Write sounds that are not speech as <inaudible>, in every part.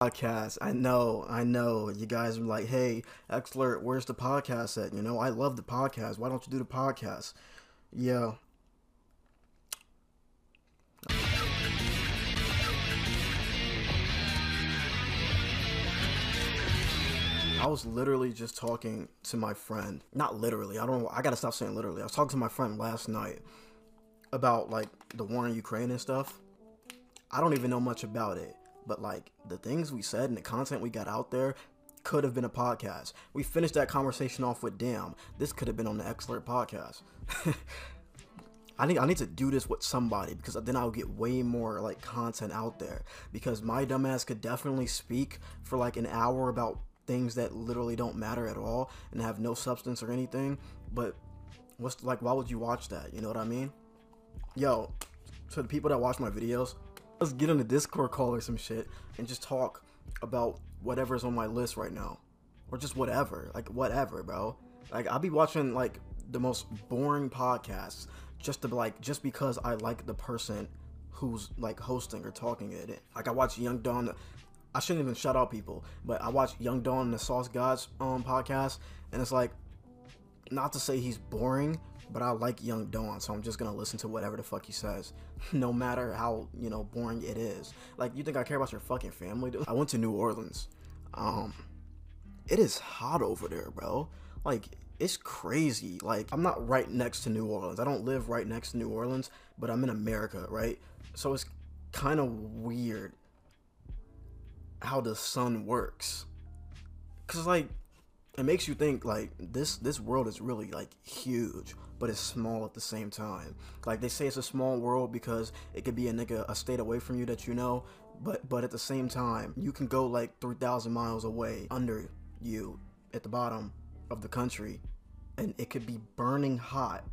podcast. I know, I know. You guys are like, hey, Xlert, where's the podcast at? You know, I love the podcast. Why don't you do the podcast? Yeah. I was literally just talking to my friend. Not literally. I don't. I gotta stop saying literally. I was talking to my friend last night about like the war in Ukraine and stuff. I don't even know much about it, but like the things we said and the content we got out there could have been a podcast. We finished that conversation off with damn, this could have been on the Xlert podcast. <laughs> I need I need to do this with somebody because then I'll get way more like content out there because my dumbass could definitely speak for like an hour about things that literally don't matter at all and have no substance or anything. But what's like, why would you watch that? You know what I mean? Yo, to the people that watch my videos, let's get on the Discord call or some shit and just talk about whatever's on my list right now, or just whatever, like whatever, bro. Like I'll be watching like the most boring podcasts just to like just because I like the person who's like hosting or talking it. Like I watch Young Don. I shouldn't even shout out people, but I watch Young Don and the Sauce Gods um podcast, and it's like, not to say he's boring, but I like Young Don, so I'm just gonna listen to whatever the fuck he says, <laughs> no matter how you know boring it is. Like, you think I care about your fucking family? I went to New Orleans. Um, it is hot over there, bro. Like, it's crazy. Like, I'm not right next to New Orleans. I don't live right next to New Orleans, but I'm in America, right? So it's kind of weird how the sun works because like it makes you think like this this world is really like huge but it's small at the same time. Like they say it's a small world because it could be a nigga a state away from you that you know but but at the same time you can go like 3000 miles away under you at the bottom of the country and it could be burning hot.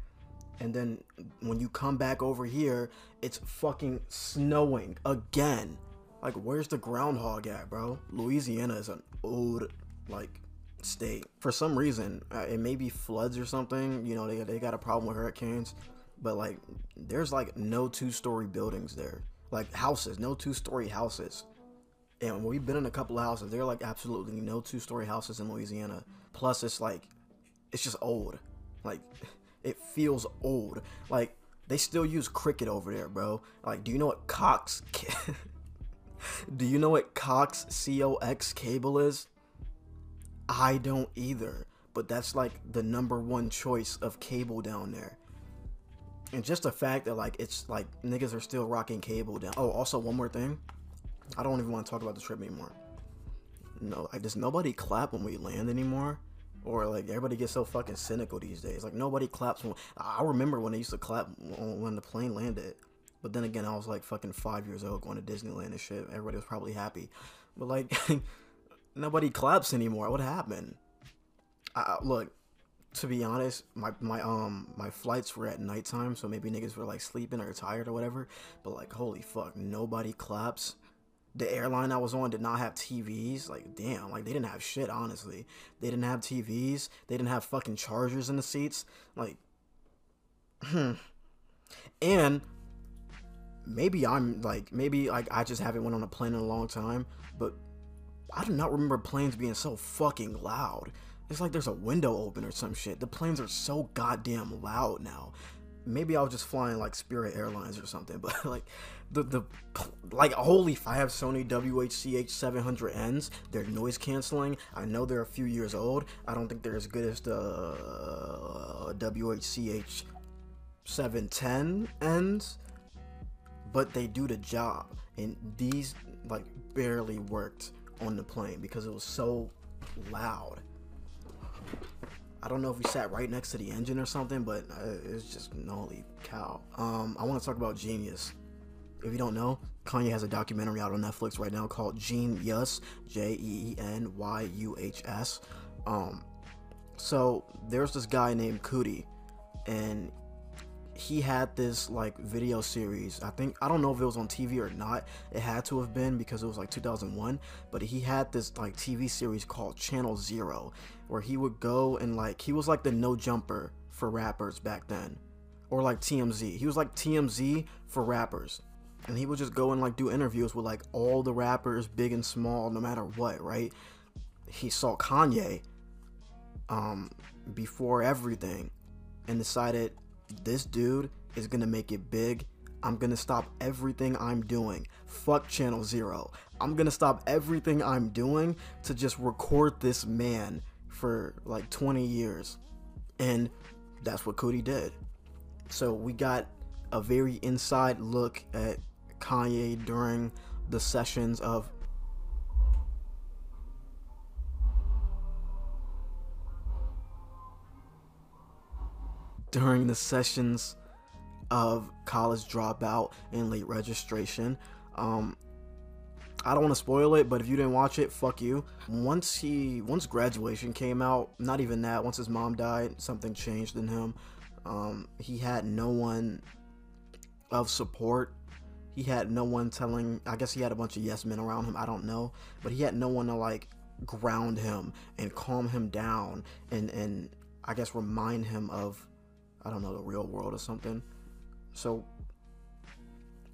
And then when you come back over here it's fucking snowing again. Like, where's the groundhog at, bro? Louisiana is an old, like, state. For some reason, uh, it may be floods or something. You know, they, they got a problem with hurricanes. But, like, there's, like, no two story buildings there. Like, houses, no two story houses. And we've been in a couple of houses. There are, like, absolutely no two story houses in Louisiana. Plus, it's, like, it's just old. Like, <laughs> it feels old. Like, they still use Cricket over there, bro. Like, do you know what Cox. <laughs> Do you know what Cox COX cable is? I don't either, but that's like the number one choice of cable down there. And just the fact that like it's like niggas are still rocking cable down. Oh, also one more thing. I don't even want to talk about the trip anymore. No, like does nobody clap when we land anymore? Or like everybody gets so fucking cynical these days. Like nobody claps when I remember when they used to clap when the plane landed. But then again, I was like fucking five years old going to Disneyland and shit. Everybody was probably happy. But like, <laughs> nobody claps anymore. What happened? Look, to be honest, my my um my flights were at nighttime, so maybe niggas were like sleeping or tired or whatever. But like, holy fuck, nobody claps. The airline I was on did not have TVs. Like, damn, like they didn't have shit. Honestly, they didn't have TVs. They didn't have fucking chargers in the seats. Like, hmm. And maybe I'm like maybe like I just haven't went on a plane in a long time, but I do not remember planes being so fucking loud. It's like there's a window open or some shit. The planes are so goddamn loud now. Maybe I was just flying like Spirit Airlines or something, <laughs> but like the the like holy I have Sony WHCH 700Ns. They're noise canceling. I know they're a few years old. I don't think they're as good as the uh, WHCH 710Ns but they do the job. And these like barely worked on the plane because it was so loud. I don't know if we sat right next to the engine or something, but uh, it's just holy cow. Um, I want to talk about Genius. If you don't know, Kanye has a documentary out on Netflix right now called Genius, J E E N Y U H S. Um, so there's this guy named Coodie, and he had this like video series. I think I don't know if it was on TV or not. It had to have been because it was like 2001. But he had this like TV series called Channel Zero, where he would go and like he was like the no jumper for rappers back then, or like TMZ. He was like TMZ for rappers. and he would just go and like do interviews with like all the rappers, big and small, no matter what, right? He saw Kanye um before everything and decided this dude is gonna make it big. I'm gonna stop everything I'm doing. Fuck Channel Zero. I'm gonna stop everything I'm doing to just record this man for like 20 years. And that's what Coodie did. So we got a very inside look at Kanye during the sessions of during the sessions of college dropout and late registration. Um, I don't want to spoil it, but if you didn't watch it, fuck you. Once he, once graduation came out, not even that. Once his mom died, something changed in him. Um, he had no one of support. He had no one telling. I guess he had a bunch of yes men around him. I don't know, but he had no one to like ground him and calm him down and and I guess remind him of I don't know the real world or something. So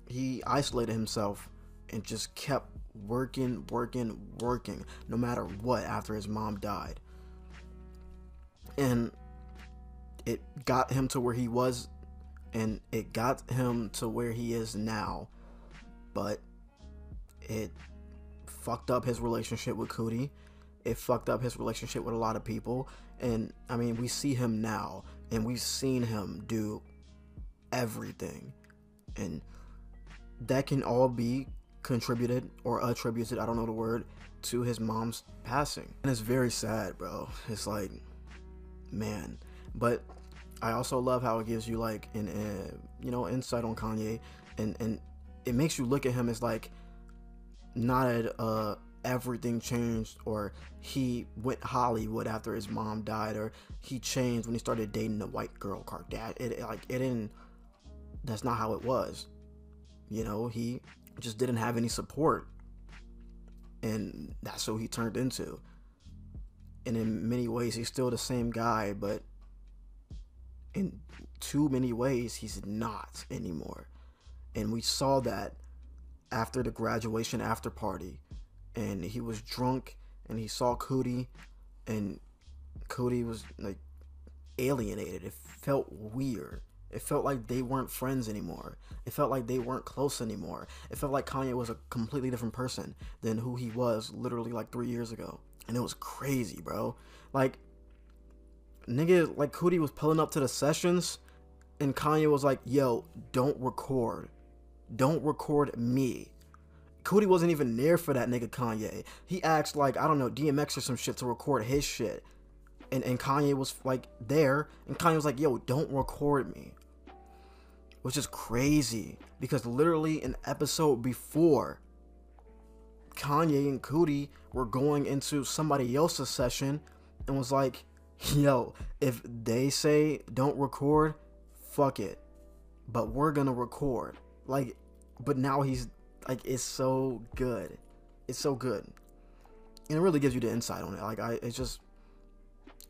he isolated himself and just kept working, working, working, no matter what after his mom died. And it got him to where he was, and it got him to where he is now. But it fucked up his relationship with Coodie. It fucked up his relationship with a lot of people. And I mean, we see him now, and we've seen him do everything. And that can all be contributed or attributed, I don't know the word, to his mom's passing. And it's very sad, bro. It's like, man. But I also love how it gives you like an, uh, you know, insight on Kanye, and and it makes you look at him as like not a, uh everything changed or he went Hollywood after his mom died or he changed when he started dating a white girl Kardashian. It, it like it didn't. That's not how it was. You know, he just didn't have any support. And that's who he turned into. And in many ways, he's still the same guy, but in too many ways, he's not anymore. And we saw that after the graduation after party. And he was drunk and he saw Coodie, and Coodie was like alienated. It felt weird. It felt like they weren't friends anymore. It felt like they weren't close anymore. It felt like Kanye was a completely different person than who he was literally like three years ago. And it was crazy, bro. Like, nigga, like Coodie was pulling up to the sessions, and Kanye was like, yo, don't record. Don't record me. Coodie wasn't even there for that nigga Kanye. He asked, like, I don't know, DMX or some shit to record his shit. And, and Kanye was like there, and Kanye was like, yo, don't record me which is crazy because literally an episode before Kanye and Coodie were going into somebody else's session and was like, yo, if they say don't record, fuck it. But we're gonna record. Like, but now he's like, it's so good. It's so good. And it really gives you the insight on it. Like, I, it just,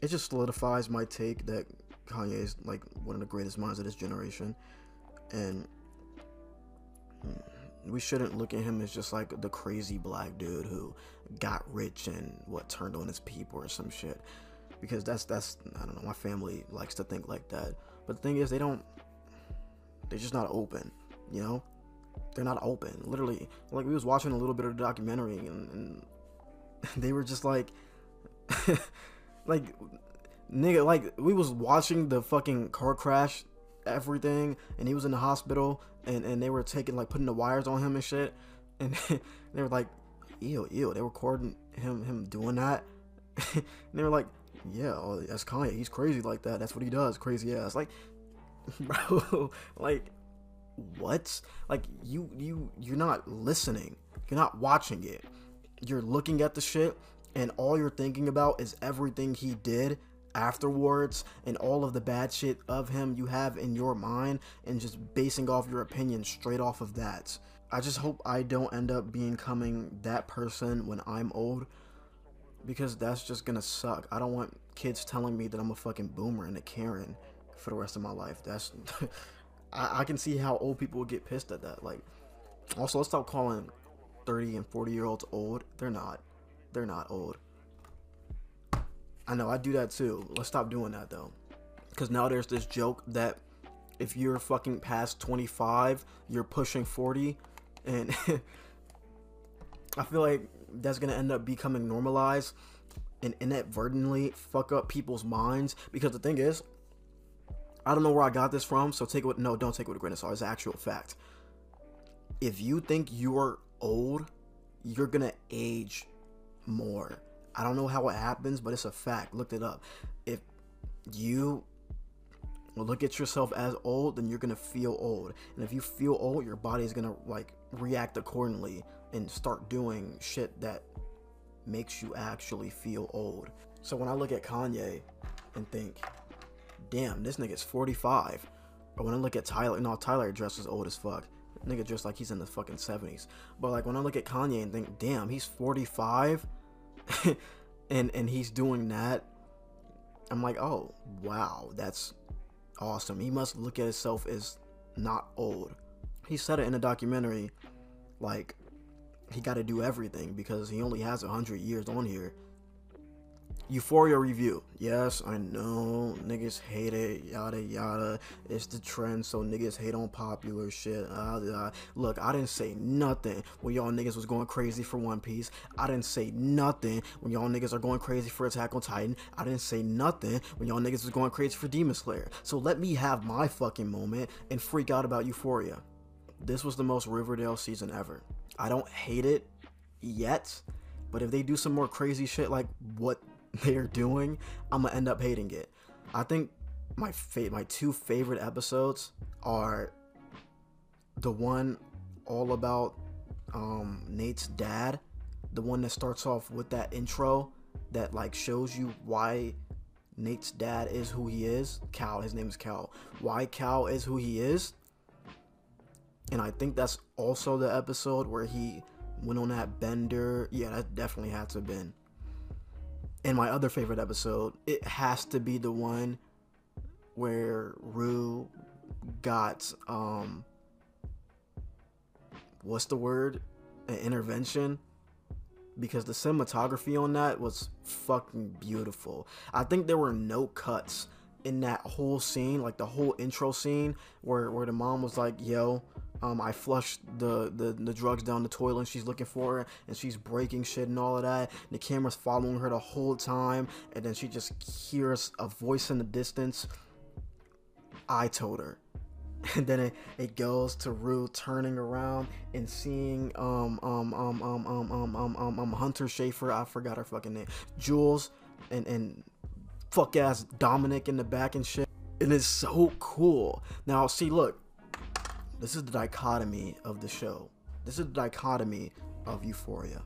it just solidifies my take that Kanye is like one of the greatest minds of this generation and we shouldn't look at him as just like the crazy black dude who got rich and what turned on his people or some shit because that's that's I don't know my family likes to think like that but the thing is they don't they're just not open you know they're not open. Literally like we was watching a little bit of the documentary and, and <laughs> they were just like <laughs> like nigga like we was watching the fucking car crash everything and he was in the hospital and, and they were taking like putting the wires on him and shit. And <laughs> they were like ew ew they were recording him him doing that. And they were like yeah oh, that's Kanye. He's crazy like that. That's what he does. Crazy ass. Like bro like what like you you you're not listening you're not watching it you're looking at the shit and all you're thinking about is everything he did afterwards and all of the bad shit of him you have in your mind and just basing off your opinion straight off of that. I just hope I don't end up becoming that person when I'm old because that's just gonna suck. I don't want kids telling me that I'm a fucking boomer and a Karen for the rest of my life. That's <laughs> I, I can see how old people would get pissed at that. Like Also, let's stop calling 30 and 40 year olds old. They're not. They're not old. I know I do that too. Let's stop doing that though. Because now there's this joke that if you're fucking past 25, you're pushing 40. And <laughs> I feel like that's going to end up becoming normalized and inadvertently fuck up people's minds. Because the thing is, I don't know where I got this from, so take it with, no, don't take it with a grain of salt. It's actual fact. If you think you're old, you're gonna age more. I don't know how it happens, but it's a fact. Looked it up. If you look at yourself as old, then you're gonna feel old. And if you feel old, your body is gonna like react accordingly and start doing shit that makes you actually feel old. So when I look at Kanye and think, damn, this nigga's 45. Or when I look at Tyler, no, Tyler dresses old as fuck. Nigga dressed like he's in the fucking 70s. But like when I look at Kanye and think, damn, he's 45 <laughs> and and he's doing that, I'm like, oh wow, that's awesome. He must look at himself as not old. He said it in a documentary, like he got to do everything because he only has a hundred years on here. Euphoria review. Yes, I know niggas hate it, yada yada. It's the trend, so niggas hate on popular shit. Uh, uh, look, I didn't say nothing when y'all niggas was going crazy for One Piece. I didn't say nothing when y'all niggas are going crazy for Attack on Titan. I didn't say nothing when y'all niggas was going crazy for Demon Slayer. So let me have my fucking moment and freak out about Euphoria. This was the most Riverdale season ever. I don't hate it yet, but if they do some more crazy shit like what they're doing, I'm gonna end up hating it. I think my fa- my two favorite episodes are the one all about um, Nate's dad, the one that starts off with that intro that like shows you why Nate's dad is who he is. Cal, his name is Cal. Why Cal is who he is. And I think that's also the episode where he went on that bender. Yeah, that definitely had to have been and my other favorite episode, it has to be the one where Rue got um what's the word? An intervention because the cinematography on that was fucking beautiful. I think there were no cuts in that whole scene, like the whole intro scene where where the mom was like, "Yo, um, I flushed the, the, the drugs down the toilet and she's looking for her and she's breaking shit and all of that. And the camera's following her the whole time. And then she just hears a voice in the distance. I told her. <laughs> And then it, it goes to Rue turning around and seeing um um um um um um um um, um Hunter Schafer, I forgot her fucking name. Jules and and fuck ass Dominic in the back and shit. And it's so cool. Now see look, this is the dichotomy of the show. This is the dichotomy of Euphoria.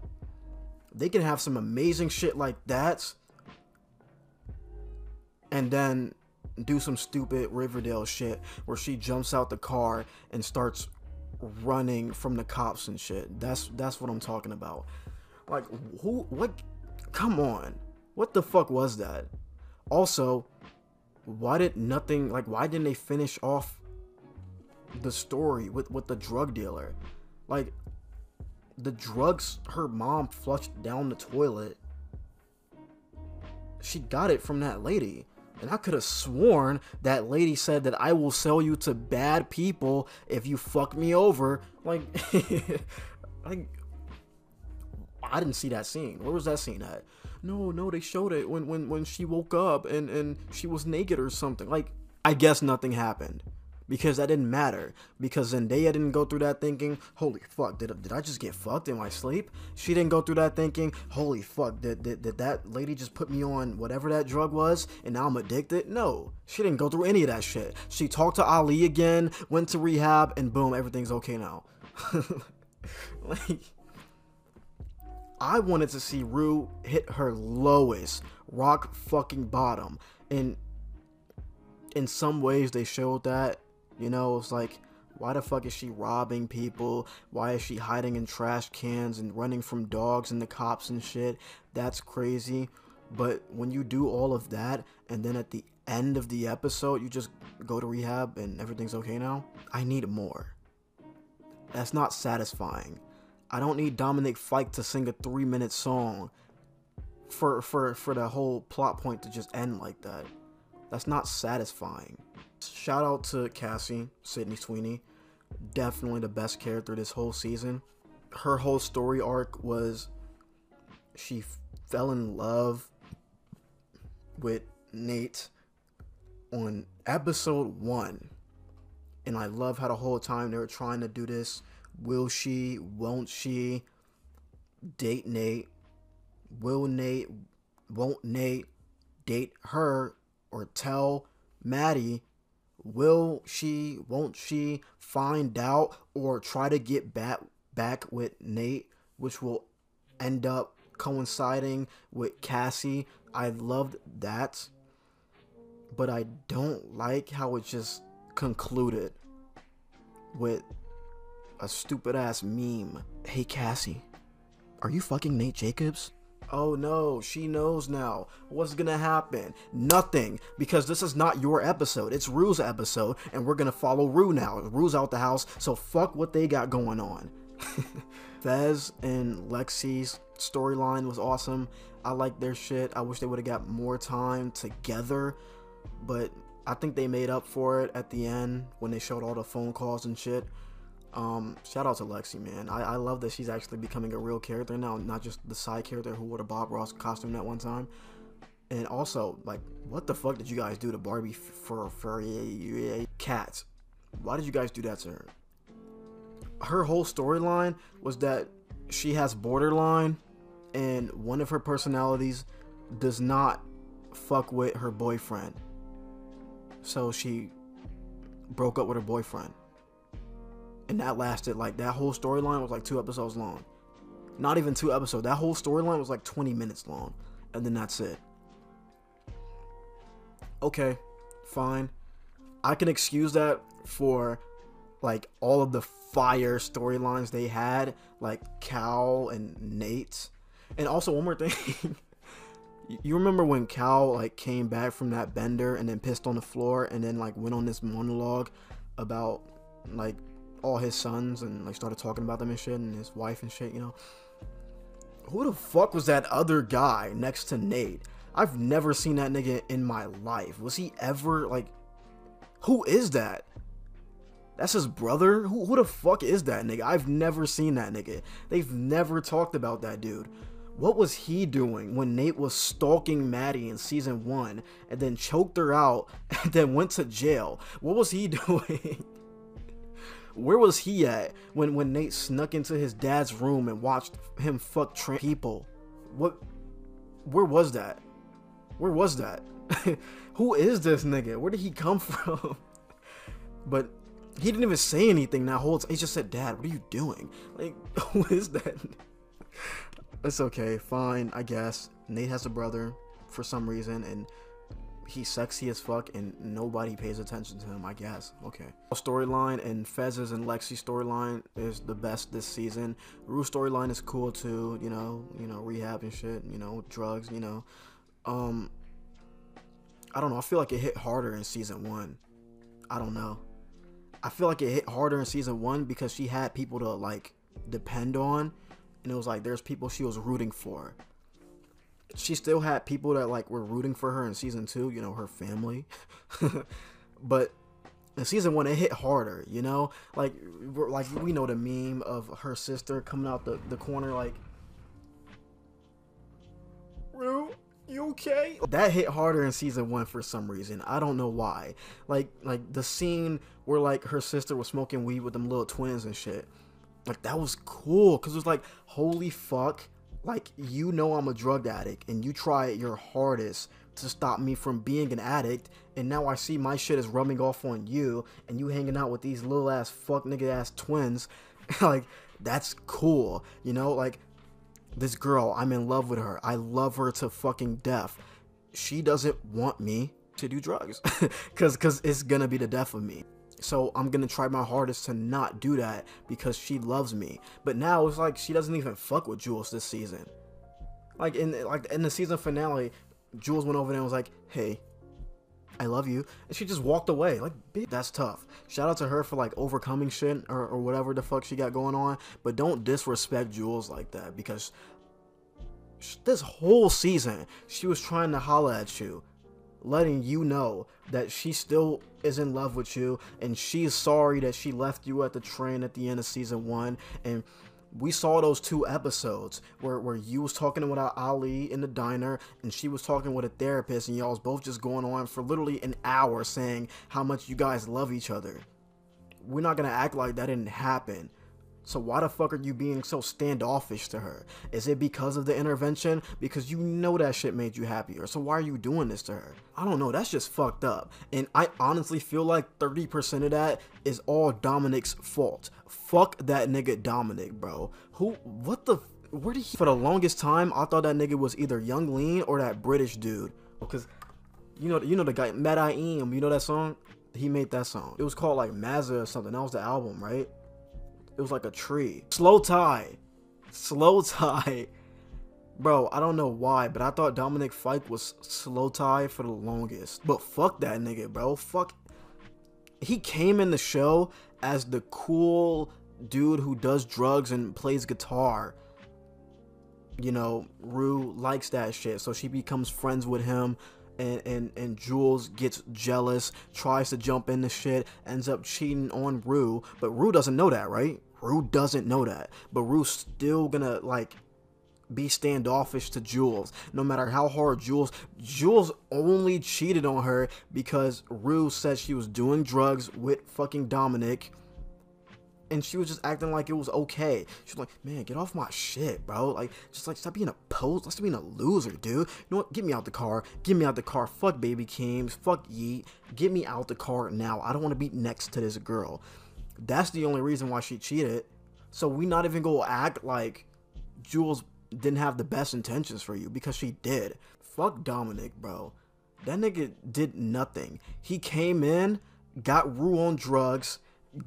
They can have some amazing shit like that and then do some stupid Riverdale shit where she jumps out the car and starts running from the cops and shit. That's that's what I'm talking about. Like who what come on. What the fuck was that? Also, why did nothing like why didn't they finish off the story with with the drug dealer. Like the drugs her mom flushed down the toilet. She got it from that lady. And I could have sworn that lady said that I will sell you to bad people if you fuck me over. Like, <laughs> like I didn't see that scene. Where was that scene at? No, no, they showed it when when when she woke up and and she was naked or something. Like, I guess nothing happened because that didn't matter. Because Zendaya didn't go through that thinking holy fuck did, did I just get fucked in my sleep? She didn't go through that thinking holy fuck did, did, did that lady just put me on whatever that drug was and now I'm addicted? No she didn't go through any of that shit. She talked to Ali again went to rehab and boom everything's okay now. <laughs> Like I wanted to see Rue hit her lowest rock fucking bottom. And in some ways they showed that you know, it's like, why the fuck is she robbing people? Why is she hiding in trash cans and running from dogs and the cops and shit? That's crazy. But when you do all of that and then at the end of the episode you just go to rehab and everything's okay now, I need more. That's not satisfying. I don't need Dominic Fike to sing a three minute song for for for the whole plot point to just end like that. That's not satisfying. Shout out to Cassie, Sydney Sweeney. Definitely the best character this whole season. Her whole story arc was she fell in love with Nate on episode one. And I love how the whole time they were trying to do this. Will she? Won't she? Date Nate? Will Nate? Won't Nate date her or tell Maddie? Will she? Won't she find out or try to get back back with Nate, which will end up coinciding with Cassie? I loved that but I don't like how it just concluded with a stupid ass meme. Hey Cassie, are you fucking Nate Jacobs? Oh no, she knows now. What's gonna happen? Nothing, because this is not your episode. It's Rue's episode, and we're gonna follow Rue now. Rue's out the house, so fuck what they got going on. <laughs> Fez and Lexi's storyline was awesome. I like their shit. I wish they would have got more time together but I think they made up for it at the end when they showed all the phone calls and shit. Um, shout out to Lexi, man. I, I love that she's actually becoming a real character now, not just the side character who wore the Bob Ross costume that one time. And also, like, what the fuck did you guys do to Barbie for for cats? Why did you guys do that to her? Her whole storyline was that she has borderline, and one of her personalities does not fuck with her boyfriend so she broke up with her boyfriend. And that lasted like that whole storyline was like two episodes long. Not even two episodes. That whole storyline was like 20 minutes long. And then that's it. Okay, fine. I can excuse that for like all of the fire storylines they had, like Cal and Nate. And also one more thing. <laughs> you remember when Cal like came back from that bender and then pissed on the floor and then like went on this monologue about like all his sons and like started talking about them and shit and his wife and shit, you know. Who the fuck was that other guy next to Nate? I've never seen that nigga in my life. Was he ever like who is that? That's his brother? Who, who the fuck is that nigga? I've never seen that nigga. They've never talked about that dude. What was he doing when Nate was stalking Maddie in season one and then choked her out <laughs> and then went to jail? What was he <laughs> doing? Where was he at when, when Nate snuck into his dad's room and watched him fuck people? What? Where was that? Where was that? <laughs> Who is this nigga? Where did he come <laughs> from? but he didn't even say anything that time. He just said, Dad, what are you doing? Like, <laughs> who is that? It's okay, fine, I guess. Nate has a brother for some reason, and he's sexy as fuck, and nobody pays attention to him, I guess. Okay. Storyline and Fez's and Lexi storyline is the best this season. Rue storyline is cool too, you know, you know, rehab and shit, you know, drugs, you know. Um I don't know, I feel like it hit harder in season one. I don't know. I feel like it hit harder in season one because she had people to like depend on and it was like there's people she was rooting for. She still had people that like were rooting for her in season two, you know, her family. <laughs> but in season one, it hit harder, you know, like like we know the meme of her sister coming out the, the corner like, Rue, you okay? That hit harder in season one for some reason. I don't know why. Like like the scene where like her sister was smoking weed with them little twins and shit like that was cool because it was like holy fuck like you know i'm a drug addict and you try your hardest to stop me from being an addict and now i see my shit is rubbing off on you and you hanging out with these little ass fuck nigga ass twins. <laughs> Like that's cool you know? Like this girl i'm in love with her. I love her to fucking death. She doesn't want me to do drugs <laughs> because because it's gonna be the death of me so I'm gonna try my hardest to not do that because she loves me. But now it's like she doesn't even fuck with Jules this season. Like in like in the season finale, Jules went over there and was like, "Hey, I love you. And she just walked away. Like, bitch, that's tough. Shout out to her for like overcoming shit or, or whatever the fuck she got going on. But don't disrespect Jules like that because this whole season she was trying to holla at you letting you know that she still is in love with you and she's sorry that she left you at the train at the end of season one and we saw those two episodes where, where you was talking with Ali in the diner and she was talking with a therapist and y'all was both just going on for literally an hour saying how much you guys love each other. We're not gonna act like that didn't happen. So why the fuck are you being so standoffish to her? Is it because of the intervention? Because you know that shit made you happier. So why are you doing this to her? I don't know. That's just fucked up. And I honestly feel like 30% of that is all Dominic's fault. Fuck that nigga Dominic, bro. Who, what the, where did he, for the longest time, I thought that nigga was either Yung Lean or that British dude. Oh, because, you know, you know the guy, Medellin, you know that song? He made that song. It was called like Mazza or something. That was the album, right? It was like a tree. Slowthai. Slow tie. Bro, I don't know why, but I thought Dominic Fike was Slowthai for the longest. But fuck that nigga, bro. Fuck. He came in the show as the cool dude who does drugs and plays guitar. You know, Rue likes that shit, so she becomes friends with him and, and, and Jules gets jealous, tries to jump into shit, ends up cheating on Rue, but Rue doesn't know that, right? Rue doesn't know that, but Rue's still gonna like be standoffish to Jules, no matter how hard Jules. Jules only cheated on her because Rue said she was doing drugs with fucking Dominic. And she was just acting like it was okay. She's like, man, get off my shit, bro. Like, just like stop being a post, stop being a loser, dude. You know what? Get me out the car. Get me out the car. Fuck baby Keems. Fuck Yeet. Get me out the car now. I don't want to be next to this girl. That's the only reason why she cheated. So we not even go act like Jules didn't have the best intentions for you because she did. Fuck Dominic, bro. That nigga did nothing. He came in, got Rue on drugs,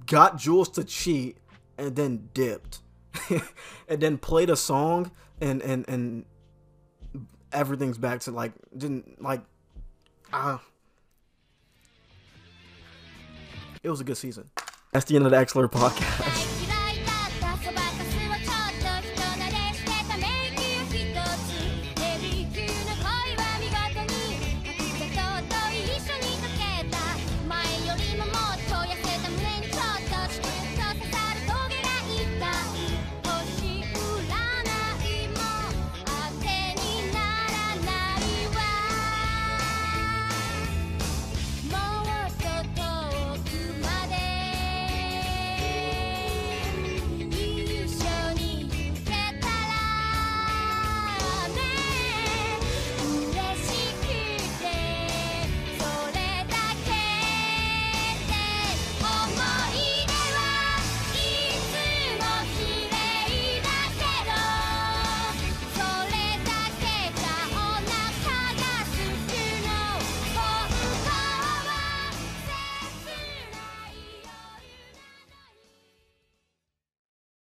got Jules to cheat, and then dipped. <laughs> and then played a song and and and everything's back to like didn't like ah uh, it was a good season. That's the end of the Exler podcast. <laughs>